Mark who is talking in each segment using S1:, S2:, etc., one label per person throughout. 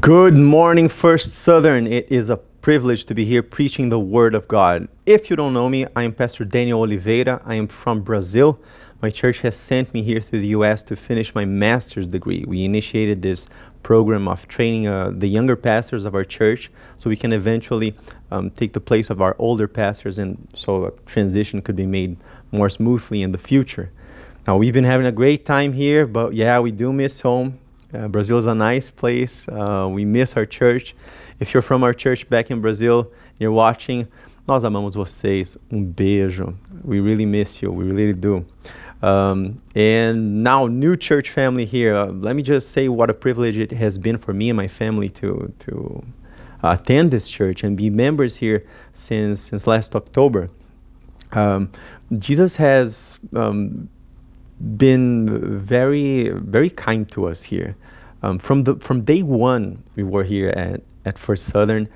S1: Good morning, First Southern. It is a privilege to be here preaching the Word of God. If you don't know me, I am Pastor Daniel Oliveira. I am from Brazil. My church has sent me here to the US to finish my master's degree. We initiated this program of training uh, the younger pastors of our church so we can eventually um, take the place of our older pastors and so a transition could be made more smoothly in the future. Now, we've been having a great time here, but yeah, we do miss home. Uh, Brazil is a nice place. Uh, we miss our church. If you're from our church back in Brazil, you're watching, nós amamos vocês. Um beijo. We really miss you. We really do. Um, and now, new church family here. Uh, let me just say what a privilege it has been for me and my family to to attend this church and be members here since since last October. Um, Jesus has um, been very very kind to us here. Um, from the from day one, we were here at at First Southern.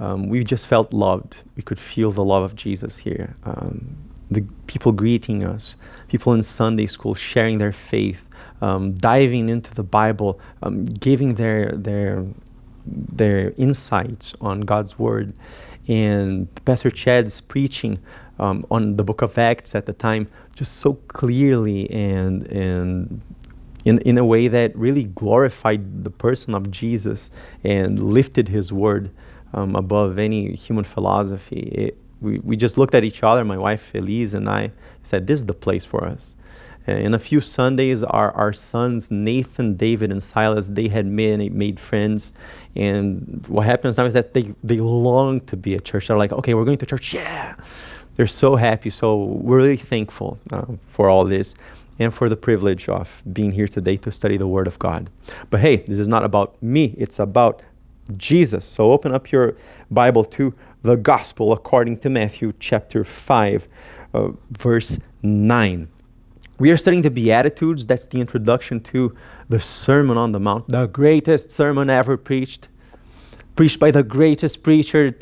S1: Um, we just felt loved. We could feel the love of Jesus here. Um, the people greeting us, people in Sunday school sharing their faith, um, diving into the Bible, um, giving their their their insights on God's word, and Pastor Chad's preaching um, on the Book of Acts at the time just so clearly and and in, in a way that really glorified the person of Jesus and lifted his word um, above any human philosophy. It, we, we just looked at each other, my wife Elise and I, said, This is the place for us. in a few Sundays, our, our sons, Nathan, David, and Silas, they had made, made friends. And what happens now is that they, they long to be at church. They're like, okay, we're going to church. Yeah they're so happy. So we're really thankful uh, for all this and for the privilege of being here today to study the Word of God. But hey, this is not about me, it's about Jesus. So open up your Bible to the Gospel according to Matthew chapter 5, uh, verse 9. We are studying the Beatitudes. That's the introduction to the Sermon on the Mount, the greatest sermon ever preached, preached by the greatest preacher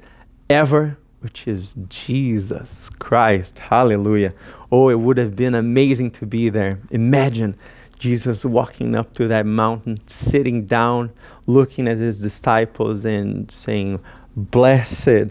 S1: ever which is Jesus Christ. Hallelujah. Oh, it would have been amazing to be there. Imagine Jesus walking up to that mountain, sitting down, looking at his disciples, and saying, Blessed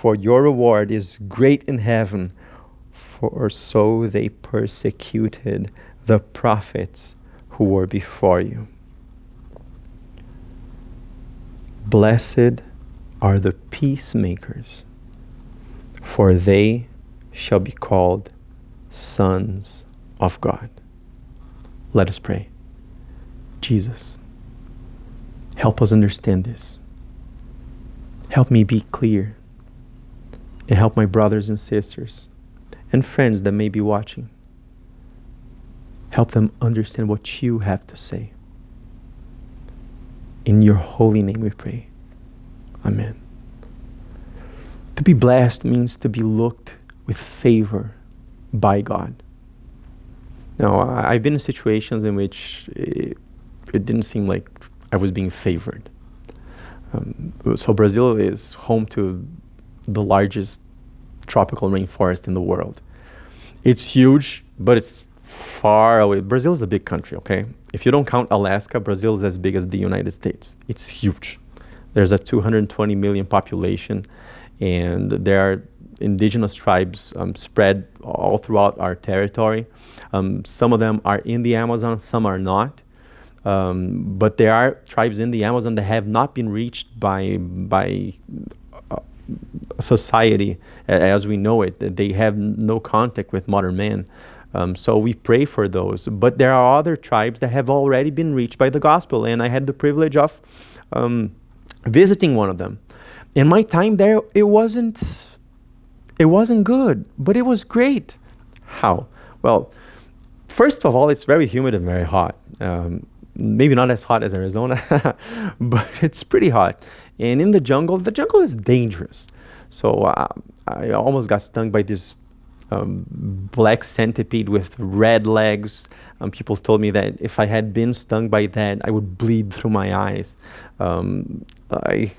S1: for your reward is great in heaven, for so they persecuted the prophets who were before you. Blessed are the peacemakers, for they shall be called sons of God. Let us pray. Jesus, help us understand this. Help me be clear and help my brothers and sisters and friends that may be watching. Help them understand what you have to say. In your holy name we pray. Amen. To be blessed means to be looked with favor by God. Now, I've been in situations in which it, it didn't seem like I was being favored. Um, so, Brazil is home to the largest tropical rainforest in the world. It's huge, but it's far away. Brazil is a big country, okay? If you don't count Alaska, Brazil is as big as the United States. It's huge. There's a 220 million population, and there are indigenous tribes um, spread all throughout our territory. Um, some of them are in the Amazon, some are not. Um, but there are tribes in the Amazon that have not been reached by by society as we know it. They have no contact with modern man. Um, so we pray for those. But there are other tribes that have already been reached by the gospel, and I had the privilege of um, visiting one of them. In my time there, it wasn't it wasn't good, but it was great. How? Well, first of all, it's very humid and very hot. Um, maybe not as hot as Arizona, but it's pretty hot. And in the jungle, the jungle is dangerous. So uh, I almost got stung by this um, black centipede with red legs. Um, people told me that if I had been stung by that, I would bleed through my eyes. Um, I,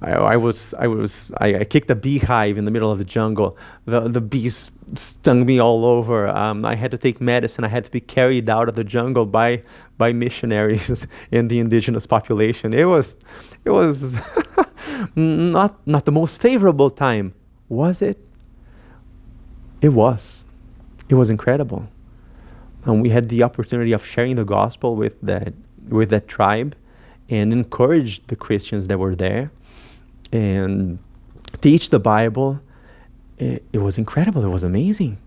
S1: I, I, was, I was, I, I, kicked a beehive in the middle of the jungle. The the bees stung me all over. Um, I had to take medicine. I had to be carried out of the jungle by by missionaries in the indigenous population. It was, it was not not the most favorable time, was it? It was. It was incredible. And we had the opportunity of sharing the gospel with that with that tribe and encourage the Christians that were there and teach the Bible. It, it was incredible. It was amazing.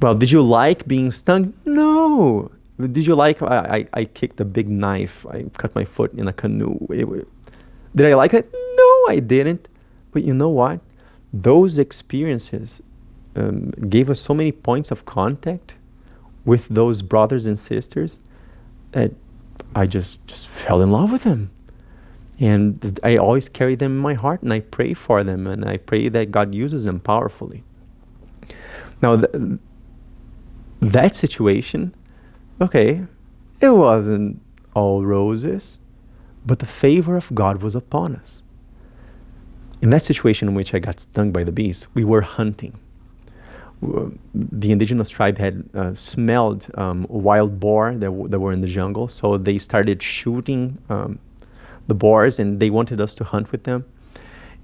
S1: Well, did you like being stung? No. Did you like? I, I, I kicked a big knife. I cut my foot in a canoe. It, did I like it? No, I didn't. But you know what? Those experiences um, gave us so many points of contact with those brothers and sisters that I just just fell in love with them. And I always carry them in my heart and I pray for them and I pray that God uses them powerfully. Now, th- that situation, okay, it wasn't all roses, but the favor of God was upon us. In that situation in which I got stung by the bees, we were hunting the indigenous tribe had uh, smelled um, wild boar that, w- that were in the jungle, so they started shooting um, the boars, and they wanted us to hunt with them.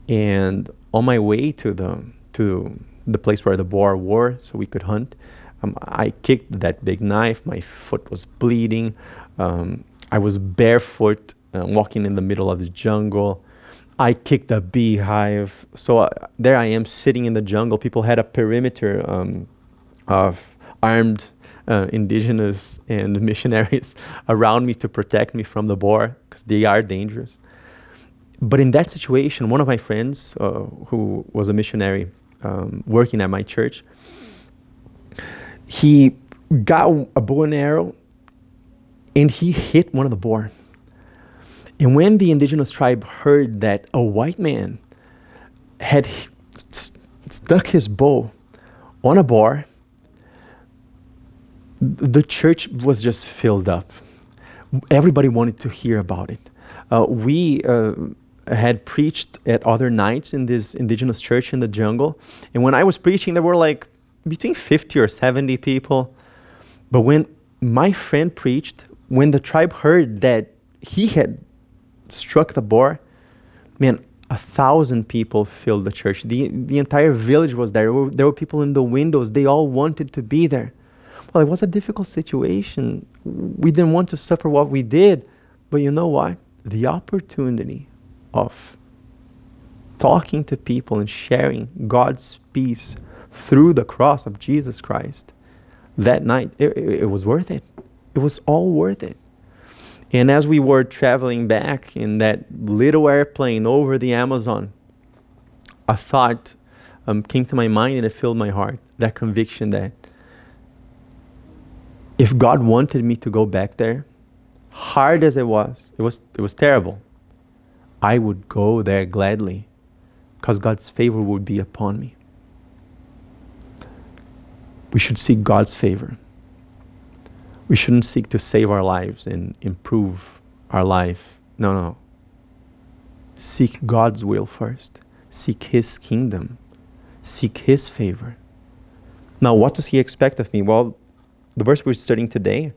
S1: And on my way to the to the place where the boar were, so we could hunt, um, I kicked that big knife. My foot was bleeding. Um, I was barefoot, uh, walking in the middle of the jungle. I kicked a beehive. So uh, there I am sitting in the jungle. People had a perimeter um, of armed uh, indigenous and missionaries around me to protect me from the boar because they are dangerous. But in that situation, one of my friends, uh, who was a missionary um, working at my church, he got a bow and arrow and he hit one of the boar. And when the indigenous tribe heard that a white man had st- stuck his bow on a boar, the church was just filled up. Everybody wanted to hear about it. Uh, we uh, had preached at other nights in this indigenous church in the jungle. And when I was preaching, there were like between 50 or 70 people. But when my friend preached, when the tribe heard that he had struck the boar, man, a thousand people filled the church. The, the entire village was there. There were, there were people in the windows. They all wanted to be there. Well, it was a difficult situation. We didn't want to suffer what we did. But you know what? The opportunity of talking to people and sharing God's peace through the cross of Jesus Christ that night, it, it, it was worth it. It was all worth it. And as we were traveling back in that little airplane over the Amazon, a thought um, came to my mind and it filled my heart. That conviction that if God wanted me to go back there, hard as it was, it was, it was terrible, I would go there gladly because God's favor would be upon me. We should seek God's favor we shouldn't seek to save our lives and improve our life. No, no. Seek God's will first. Seek His kingdom. Seek His favor. Now, what does He expect of me? Well, the verse we're studying today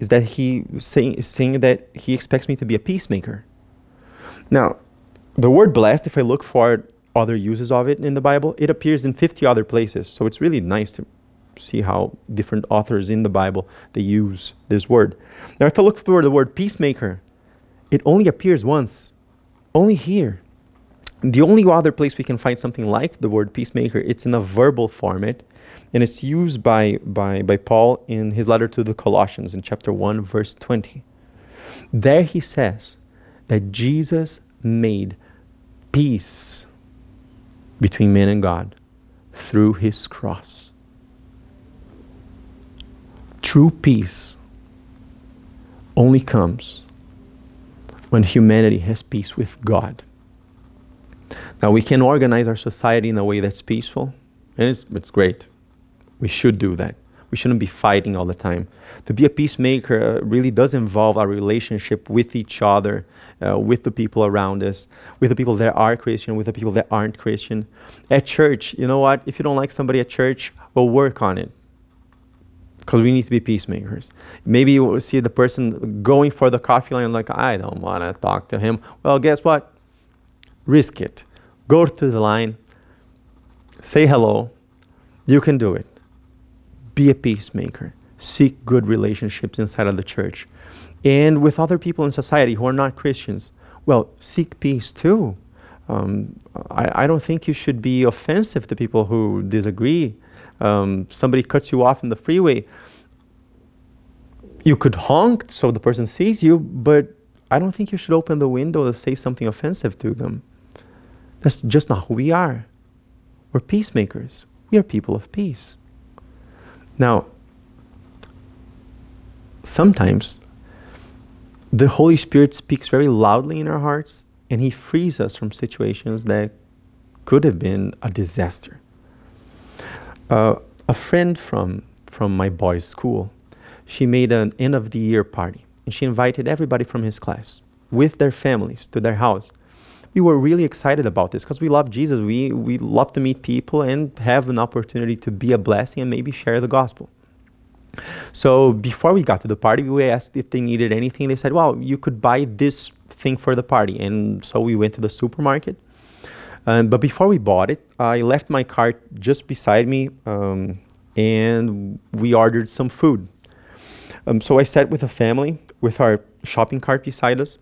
S1: is that He saying, is saying that He expects me to be a peacemaker. Now, the word blessed, if I look for other uses of it in the Bible, it appears in 50 other places. So it's really nice to see how different authors in the Bible they use this word. Now, if I look for the word peacemaker, it only appears once, only here. The only other place we can find something like the word peacemaker, it's in a verbal format, and it's used by, by, by Paul in his letter to the Colossians in chapter 1, verse 20. There he says that Jesus made peace between man and God through his cross. True peace only comes when humanity has peace with God. Now, we can organize our society in a way that's peaceful, and it's, it's great. We should do that. We shouldn't be fighting all the time. To be a peacemaker uh, really does involve our relationship with each other, uh, with the people around us, with the people that are Christian, with the people that aren't Christian. At church, you know what? If you don't like somebody at church, we'll work on it because we need to be peacemakers. Maybe you see the person going for the coffee line, like, I don't want to talk to him. Well, guess what? Risk it. Go to the line, say hello. You can do it. Be a peacemaker. Seek good relationships inside of the church and with other people in society who are not Christians. Well, seek peace too. Um, I, I, don't think you should be offensive to people who disagree. Um, somebody cuts you off in the freeway. You could honk so the person sees you, but I don't think you should open the window to say something offensive to them. That's just not who we are. We're peacemakers. We are people of peace. Now, sometimes the Holy Spirit speaks very loudly in our hearts and He frees us from situations that could have been a disaster. Uh, a friend from, from my boys' school, she made an end of the year party and she invited everybody from his class with their families to their house we were really excited about this because we love Jesus. We, we love to meet people and have an opportunity to be a blessing and maybe share the gospel. So before we got to the party, we asked if they needed anything. They said, well, you could buy this thing for the party. And so we went to the supermarket. Um, but before we bought it, I left my cart just beside me um, and we ordered some food. Um, so I sat with a family with our shopping cart beside us.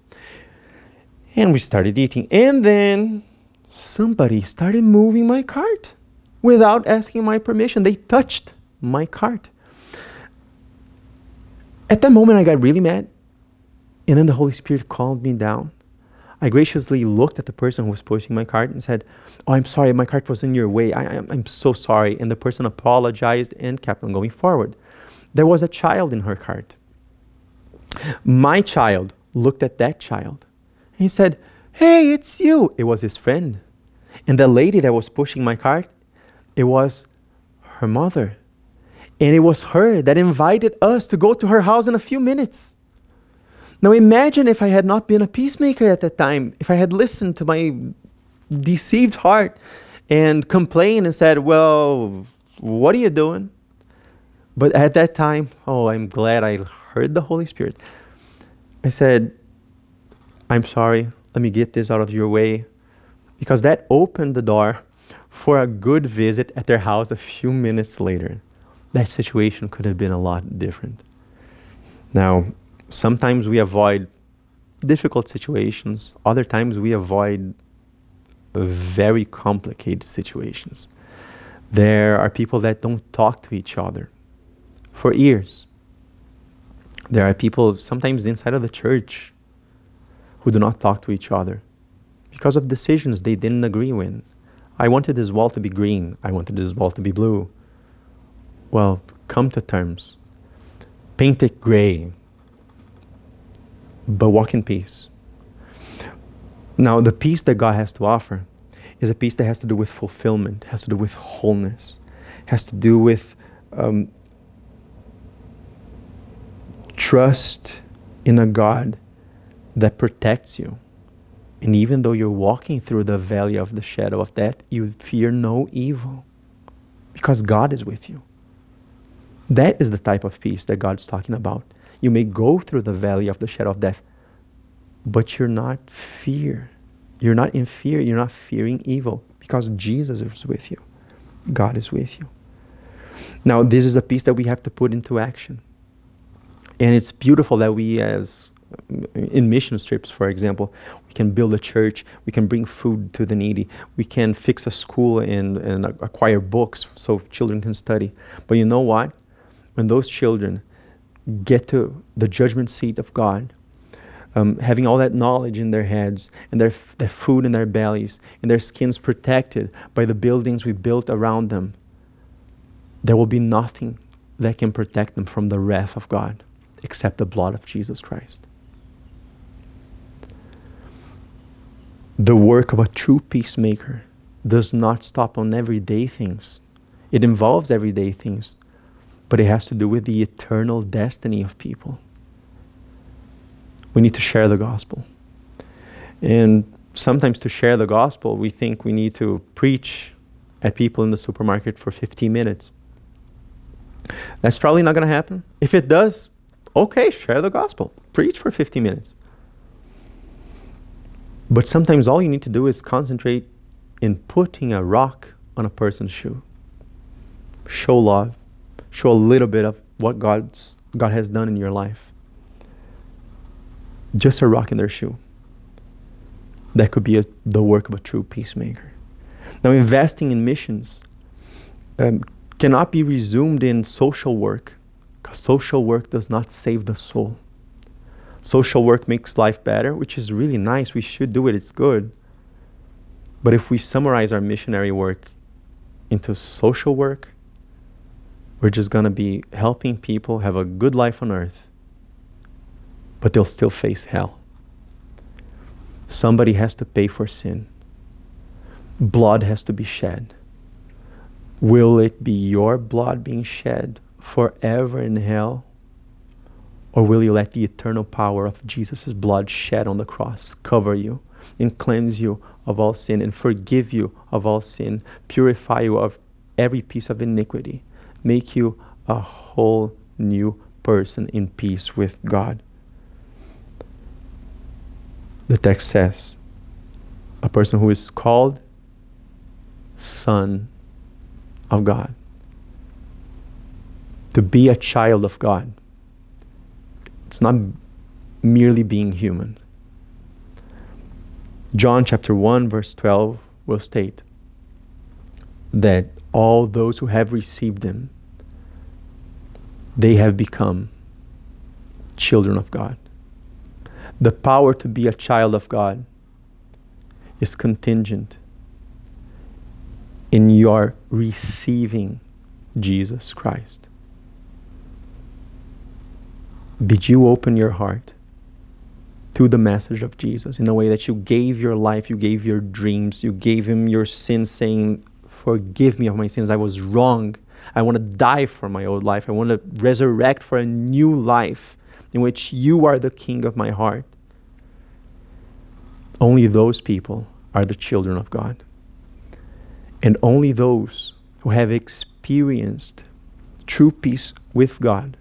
S1: And we started eating. And then somebody started moving my cart without asking my permission. They touched my cart. At that moment, I got really mad. And then the Holy Spirit calmed me down. I graciously looked at the person who was pushing my cart and said, Oh, I'm sorry, my cart was in your way. I, am I'm so sorry. And the person apologized and kept on going forward. There was a child in her cart. My child looked at that child he said, Hey, it's you. It was his friend. And the lady that was pushing my cart, it was her mother. And it was her that invited us to go to her house in a few minutes. Now imagine if I had not been a peacemaker at that time, if I had listened to my deceived heart and complained and said, Well, what are you doing? But at that time, oh, I'm glad I heard the Holy Spirit. I said, I'm sorry, let me get this out of your way. Because that opened the door for a good visit at their house a few minutes later. That situation could have been a lot different. Now, sometimes we avoid difficult situations, other times we avoid very complicated situations. There are people that don't talk to each other for years. There are people sometimes inside of the church who do not talk to each other because of decisions they didn't agree with. I wanted this wall to be green. I wanted this wall to be blue. Well, come to terms. Paint it gray, but walk in peace. Now, the peace that God has to offer is a peace that has to do with fulfillment, has to do with wholeness, has to do with um, trust in a God that protects you. And even though you're walking through the valley of the shadow of death, you fear no evil because God is with you. That is the type of peace that God's talking about. You may go through the valley of the shadow of death, but you're not fear. You're not in fear. You're not fearing evil because Jesus is with you. God is with you. Now, this is a peace that we have to put into action. And it's beautiful that we, as in mission trips, for example, we can build a church, we can bring food to the needy, we can fix a school and, and acquire books so children can study. But you know what? When those children get to the judgment seat of God, um, having all that knowledge in their heads and their, their food in their bellies and their skins protected by the buildings we built around them, there will be nothing that can protect them from the wrath of God except the blood of Jesus Christ. The work of a true peacemaker does not stop on everyday things. It involves everyday things, but it has to do with the eternal destiny of people. We need to share the gospel. And sometimes to share the gospel, we think we need to preach at people in the supermarket for 15 minutes. That's probably not going to happen. If it does, okay, share the gospel, preach for 50 minutes. But sometimes all you need to do is concentrate in putting a rock on a person's shoe. Show love, show a little bit of what God's, God has done in your life. Just a rock in their shoe. That could be a, the work of a true peacemaker. Now, investing in missions um, cannot be resumed in social work because social work does not save the soul. Social work makes life better, which is really nice. We should do it, it's good. But if we summarize our missionary work into social work, we're just going to be helping people have a good life on earth, but they'll still face hell. Somebody has to pay for sin, blood has to be shed. Will it be your blood being shed forever in hell? Or will you let the eternal power of Jesus' blood shed on the cross cover you and cleanse you of all sin and forgive you of all sin, purify you of every piece of iniquity, make you a whole new person in peace with God? The text says, a person who is called son of God. To be a child of God. It's not merely being human. John chapter 1, verse 12 will state that all those who have received Him, they have become children of God. The power to be a child of God is contingent in your receiving Jesus Christ? Did you open your heart to the message of Jesus in a way that you gave your life, you gave your dreams, you gave Him your sins, saying, Forgive me of my sins, I was wrong. I want to die for my old life. I want to resurrect for a new life in which you are the king of my heart. Only those people are the children of God. And only those who have experienced true peace with God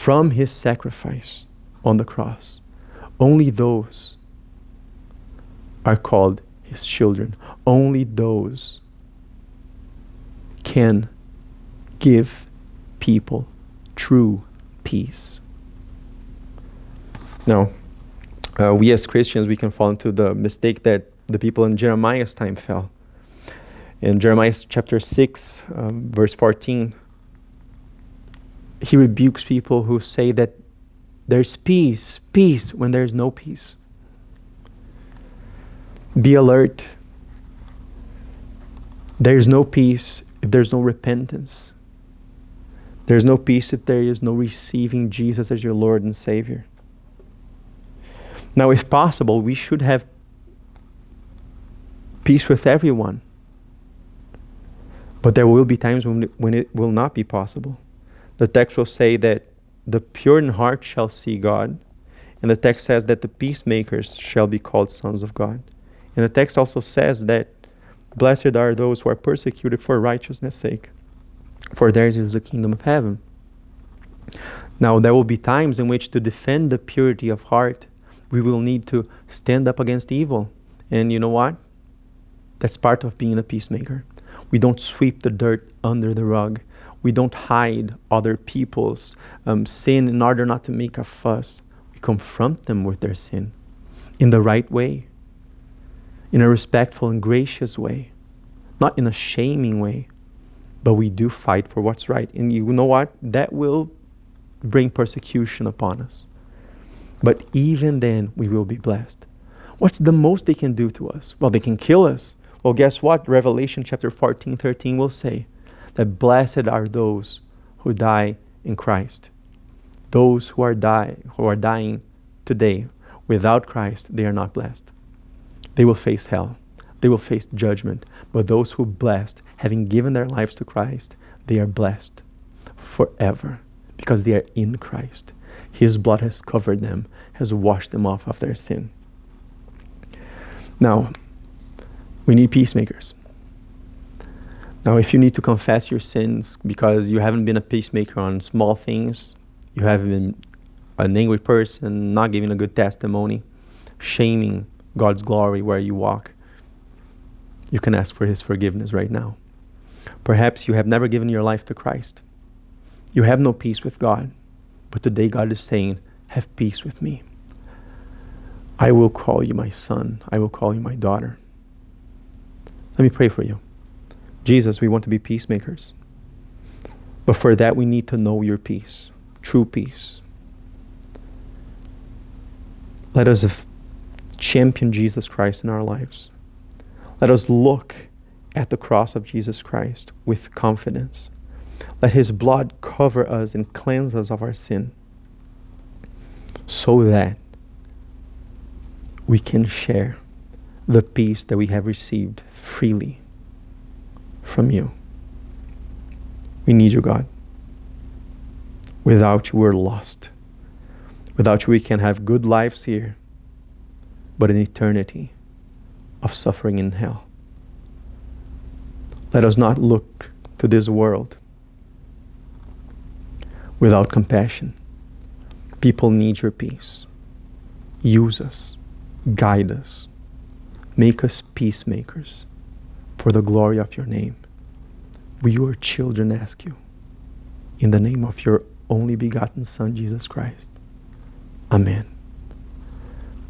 S1: from his sacrifice on the cross, only those are called his children. Only those can give people true peace. Now, uh, we as Christians, we can fall into the mistake that the people in Jeremiah's time fell in Jeremiah chapter 6, um, verse 14, he rebukes people who say that there's peace, peace, when there's no peace. Be alert. There's no peace if there's no repentance. There's no peace if there is no receiving Jesus as your Lord and Savior. Now, if possible, we should have peace with everyone. But there will be times when it, when it will not be possible. The text will say that the pure in heart shall see God. And the text says that the peacemakers shall be called sons of God. And the text also says that blessed are those who are persecuted for righteousness' sake, for theirs is the kingdom of heaven. Now, there will be times in which to defend the purity of heart, we will need to stand up against evil. And you know what? That's part of being a peacemaker. We don't sweep the dirt under the rug. We don't hide other people's um, sin in order not to make a fuss. We confront them with their sin in the right way, in a respectful and gracious way, not in a shaming way, but we do fight for what's right. And you know what? That will bring persecution upon us. But even then, we will be blessed. What's the most they can do to us? Well, they can kill us. Well, guess what? Revelation chapter 14, 13 will say that blessed are those who die in Christ. Those who are die who are dying today without Christ, they are not blessed. They will face hell. They will face judgment. But those who blessed, having given their lives to Christ, they are blessed forever because they are in Christ. His blood has covered them, has washed them off of their sin. Now, we need peacemakers. Now, if you need to confess your sins because you haven't been a peacemaker on small things, you have been an angry person, not giving a good testimony, shaming God's glory where you walk, you can ask for His forgiveness right now. Perhaps you have never given your life to Christ. You have no peace with God, but today God is saying, Have peace with me. I will call you my son. I will call you my daughter. Let me pray for you. Jesus, we want to be peacemakers. But for that, we need to know your peace, true peace. Let us champion Jesus Christ in our lives. Let us look at the cross of Jesus Christ with confidence. Let his blood cover us and cleanse us of our sin so that we can share the peace that we have received freely from you. We need you, God. Without you, we're lost. Without you, we can have good lives here, but an eternity of suffering in hell. Let us not look to this world without compassion. People need your peace. Use us guide us, make us peacemakers for the glory of your name. We, your children, ask you in the name of your only begotten Son, Jesus Christ. Amen.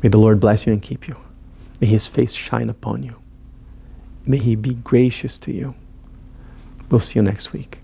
S1: May the Lord bless you and keep you. May his face shine upon you. May he be gracious to you. We'll see you next week.